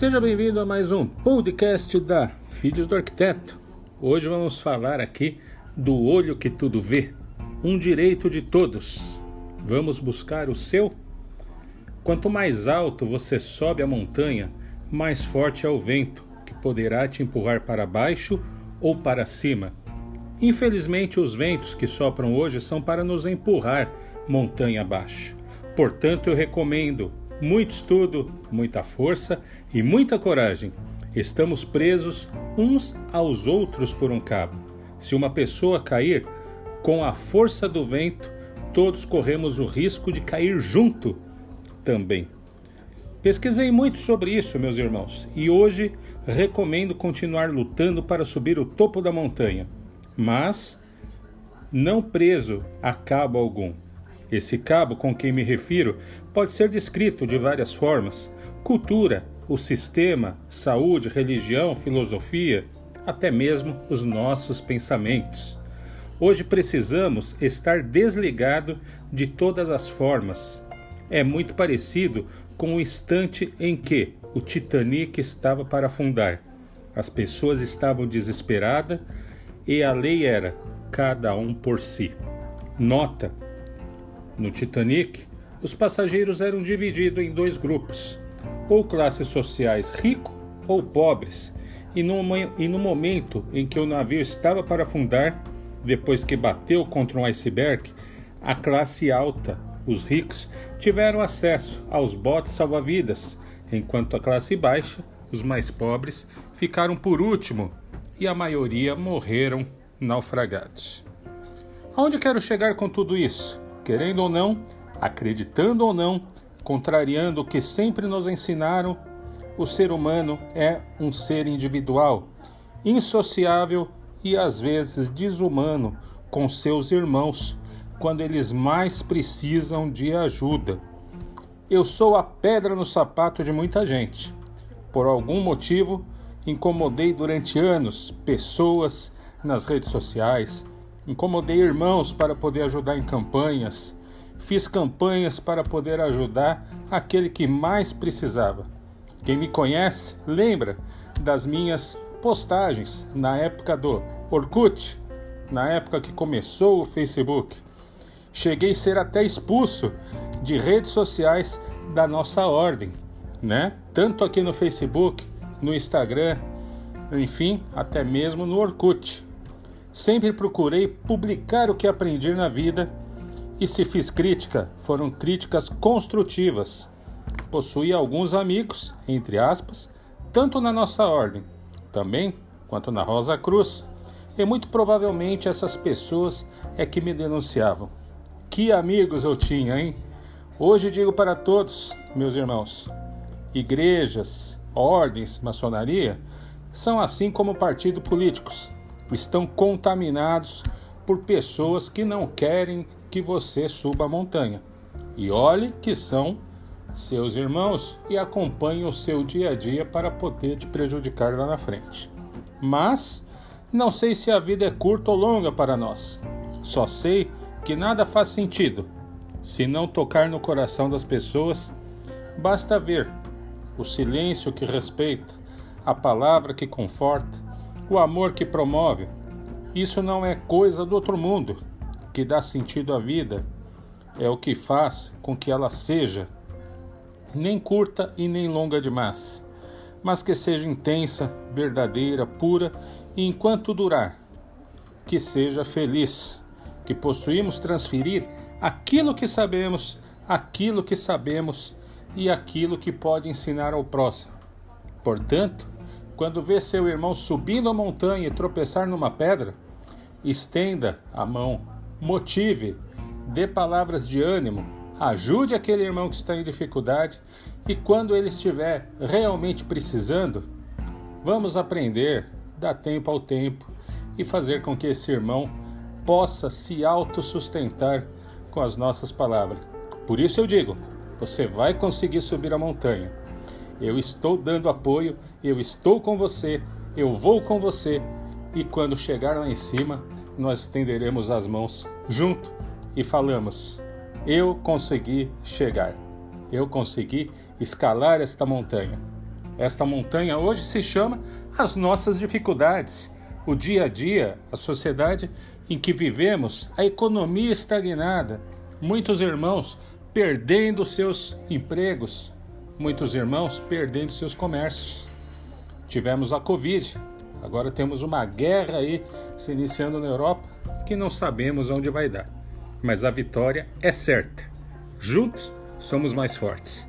Seja bem-vindo a mais um podcast da Filhos do Arquiteto. Hoje vamos falar aqui do olho que tudo vê, um direito de todos. Vamos buscar o seu? Quanto mais alto você sobe a montanha, mais forte é o vento, que poderá te empurrar para baixo ou para cima. Infelizmente, os ventos que sopram hoje são para nos empurrar montanha abaixo. Portanto, eu recomendo muito estudo, muita força e muita coragem. Estamos presos uns aos outros por um cabo. Se uma pessoa cair, com a força do vento, todos corremos o risco de cair junto também. Pesquisei muito sobre isso, meus irmãos, e hoje recomendo continuar lutando para subir o topo da montanha, mas não preso a cabo algum. Esse cabo com quem me refiro pode ser descrito de várias formas: cultura, o sistema, saúde, religião, filosofia, até mesmo os nossos pensamentos. Hoje precisamos estar desligado de todas as formas. É muito parecido com o instante em que o Titanic estava para afundar. As pessoas estavam desesperadas e a lei era cada um por si. Nota no Titanic, os passageiros eram divididos em dois grupos, ou classes sociais rico ou pobres, e no, e no momento em que o navio estava para afundar, depois que bateu contra um iceberg, a classe alta, os ricos, tiveram acesso aos botes salva-vidas, enquanto a classe baixa, os mais pobres, ficaram por último e a maioria morreram naufragados. Aonde quero chegar com tudo isso? Querendo ou não, acreditando ou não, contrariando o que sempre nos ensinaram, o ser humano é um ser individual, insociável e às vezes desumano com seus irmãos quando eles mais precisam de ajuda. Eu sou a pedra no sapato de muita gente. Por algum motivo, incomodei durante anos pessoas nas redes sociais, Incomodei irmãos para poder ajudar em campanhas. Fiz campanhas para poder ajudar aquele que mais precisava. Quem me conhece lembra das minhas postagens na época do Orkut, na época que começou o Facebook. Cheguei a ser até expulso de redes sociais da nossa ordem, né? Tanto aqui no Facebook, no Instagram, enfim, até mesmo no Orkut. Sempre procurei publicar o que aprendi na vida e se fiz crítica, foram críticas construtivas. Possuí alguns amigos, entre aspas, tanto na nossa ordem, também quanto na Rosa Cruz, e muito provavelmente essas pessoas é que me denunciavam. Que amigos eu tinha, hein? Hoje digo para todos, meus irmãos, igrejas, ordens, maçonaria são assim como partidos políticos estão contaminados por pessoas que não querem que você suba a montanha. E olhe que são seus irmãos e acompanhem o seu dia a dia para poder te prejudicar lá na frente. Mas não sei se a vida é curta ou longa para nós. Só sei que nada faz sentido se não tocar no coração das pessoas. Basta ver o silêncio que respeita, a palavra que conforta, o amor que promove. Isso não é coisa do outro mundo, que dá sentido à vida, é o que faz com que ela seja nem curta e nem longa demais, mas que seja intensa, verdadeira, pura e enquanto durar, que seja feliz, que possuímos transferir aquilo que sabemos, aquilo que sabemos e aquilo que pode ensinar ao próximo. Portanto, quando vê seu irmão subindo a montanha e tropeçar numa pedra, estenda a mão, motive, dê palavras de ânimo, ajude aquele irmão que está em dificuldade e quando ele estiver realmente precisando, vamos aprender, dar tempo ao tempo e fazer com que esse irmão possa se autossustentar com as nossas palavras. Por isso eu digo: você vai conseguir subir a montanha eu estou dando apoio, eu estou com você, eu vou com você, e quando chegar lá em cima, nós estenderemos as mãos junto e falamos: Eu consegui chegar, eu consegui escalar esta montanha. Esta montanha hoje se chama as nossas dificuldades, o dia a dia, a sociedade em que vivemos, a economia estagnada, muitos irmãos perdendo seus empregos, muitos irmãos perdendo seus comércios. Tivemos a Covid, agora temos uma guerra aí se iniciando na Europa que não sabemos onde vai dar. Mas a vitória é certa. Juntos somos mais fortes.